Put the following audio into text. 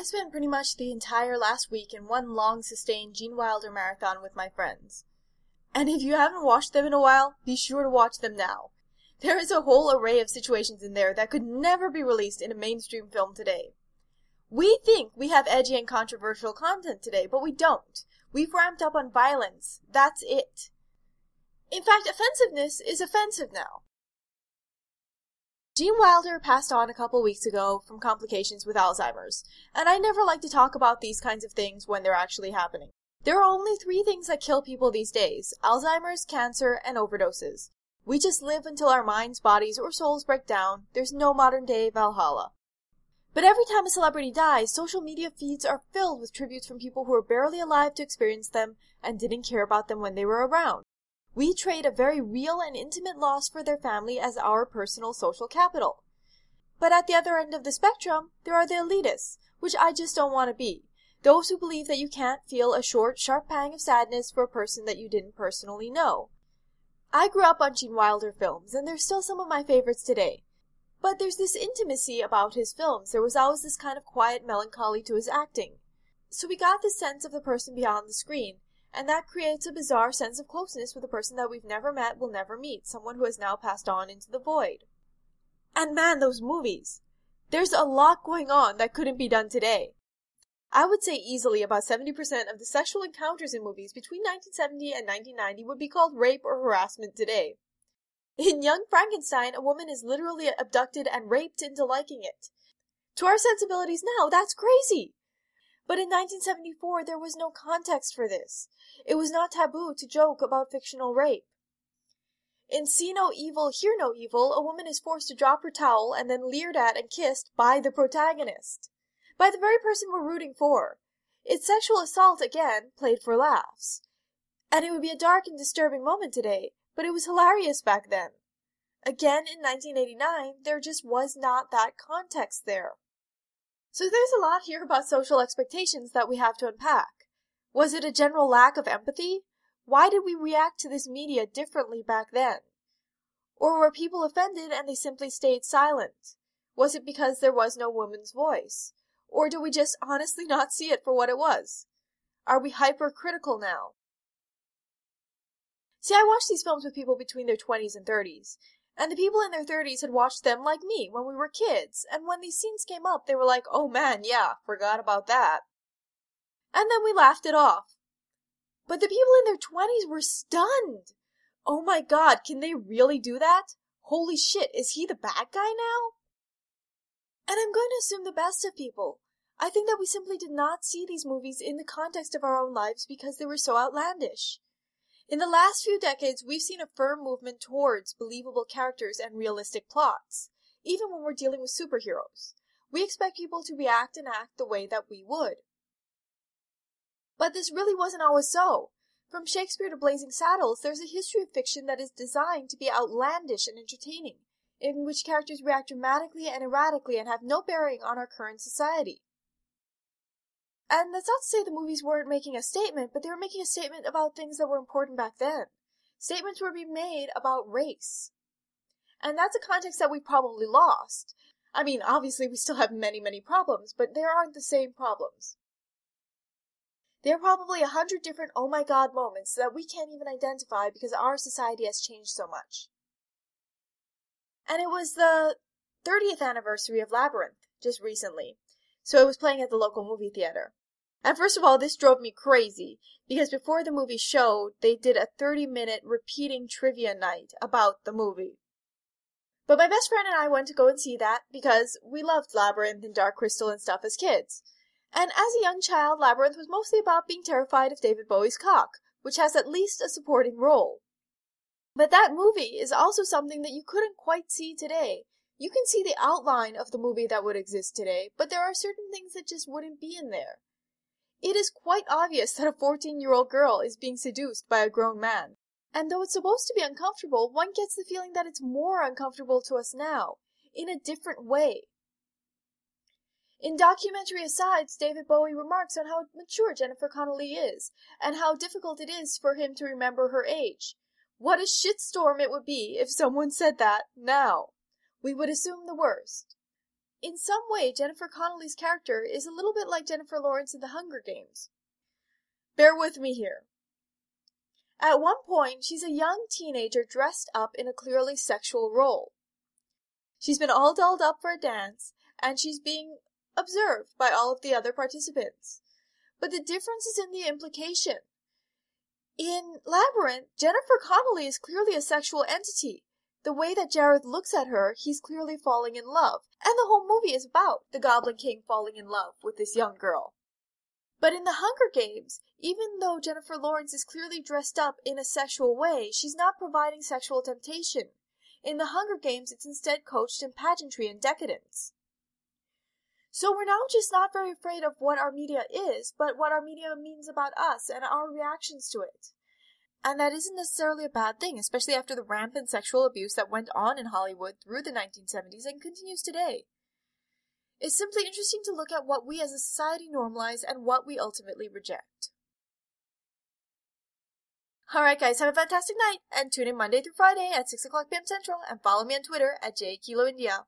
I spent pretty much the entire last week in one long sustained Gene Wilder marathon with my friends. And if you haven't watched them in a while, be sure to watch them now. There is a whole array of situations in there that could never be released in a mainstream film today. We think we have edgy and controversial content today, but we don't. We've ramped up on violence. That's it. In fact, offensiveness is offensive now. Gene Wilder passed on a couple weeks ago from complications with Alzheimer's, and I never like to talk about these kinds of things when they're actually happening. There are only three things that kill people these days Alzheimer's, cancer, and overdoses. We just live until our minds, bodies, or souls break down. There's no modern day Valhalla. But every time a celebrity dies, social media feeds are filled with tributes from people who were barely alive to experience them and didn't care about them when they were around. We trade a very real and intimate loss for their family as our personal social capital. But at the other end of the spectrum, there are the elitists, which I just don't want to be. Those who believe that you can't feel a short, sharp pang of sadness for a person that you didn't personally know. I grew up on Gene Wilder films, and they're still some of my favorites today. But there's this intimacy about his films. There was always this kind of quiet melancholy to his acting. So we got the sense of the person beyond the screen, and that creates a bizarre sense of closeness with a person that we've never met, will never meet, someone who has now passed on into the void. And man, those movies! There's a lot going on that couldn't be done today. I would say easily about 70% of the sexual encounters in movies between 1970 and 1990 would be called rape or harassment today. In Young Frankenstein, a woman is literally abducted and raped into liking it. To our sensibilities now, that's crazy! But in 1974, there was no context for this. It was not taboo to joke about fictional rape. In See No Evil, Hear No Evil, a woman is forced to drop her towel and then leered at and kissed by the protagonist. By the very person we're rooting for. It's sexual assault again, played for laughs. And it would be a dark and disturbing moment today, but it was hilarious back then. Again, in 1989, there just was not that context there. So there's a lot here about social expectations that we have to unpack. Was it a general lack of empathy? Why did we react to this media differently back then? Or were people offended and they simply stayed silent? Was it because there was no woman's voice? Or do we just honestly not see it for what it was? Are we hypercritical now? See, I watch these films with people between their 20s and 30s, and the people in their 30s had watched them like me when we were kids, and when these scenes came up, they were like, oh man, yeah, forgot about that. And then we laughed it off. But the people in their 20s were stunned. Oh my god, can they really do that? Holy shit, is he the bad guy now? And I'm going to assume the best of people. I think that we simply did not see these movies in the context of our own lives because they were so outlandish. In the last few decades, we've seen a firm movement towards believable characters and realistic plots, even when we're dealing with superheroes. We expect people to react and act the way that we would. But this really wasn't always so. From Shakespeare to Blazing Saddles, there's a history of fiction that is designed to be outlandish and entertaining, in which characters react dramatically and erratically and have no bearing on our current society. And that's not to say the movies weren't making a statement, but they were making a statement about things that were important back then. Statements were being made about race. And that's a context that we probably lost. I mean, obviously we still have many, many problems, but there aren't the same problems. There are probably a hundred different oh my god moments that we can't even identify because our society has changed so much. And it was the 30th anniversary of Labyrinth just recently, so it was playing at the local movie theater. And first of all, this drove me crazy because before the movie showed, they did a 30 minute repeating trivia night about the movie. But my best friend and I went to go and see that because we loved Labyrinth and Dark Crystal and stuff as kids. And as a young child, Labyrinth was mostly about being terrified of David Bowie's cock, which has at least a supporting role. But that movie is also something that you couldn't quite see today. You can see the outline of the movie that would exist today, but there are certain things that just wouldn't be in there. It is quite obvious that a 14 year old girl is being seduced by a grown man. And though it's supposed to be uncomfortable, one gets the feeling that it's more uncomfortable to us now, in a different way. In documentary asides, David Bowie remarks on how mature Jennifer Connelly is, and how difficult it is for him to remember her age. What a shitstorm it would be if someone said that now. We would assume the worst. In some way, Jennifer Connelly's character is a little bit like Jennifer Lawrence in The Hunger Games. Bear with me here. At one point, she's a young teenager dressed up in a clearly sexual role. She's been all dolled up for a dance, and she's being observed by all of the other participants. But the difference is in the implication. In Labyrinth, Jennifer Connelly is clearly a sexual entity. The way that Jareth looks at her, he's clearly falling in love. And the whole movie is about the Goblin King falling in love with this young girl. But in the Hunger Games, even though Jennifer Lawrence is clearly dressed up in a sexual way, she's not providing sexual temptation. In the Hunger Games, it's instead coached in pageantry and decadence. So we're now just not very afraid of what our media is, but what our media means about us and our reactions to it. And that isn't necessarily a bad thing, especially after the rampant sexual abuse that went on in Hollywood through the 1970s and continues today. It's simply interesting to look at what we as a society normalize and what we ultimately reject. Alright guys, have a fantastic night, and tune in Monday through Friday at 6 o'clock p.m. Central, and follow me on Twitter at jkiloindia.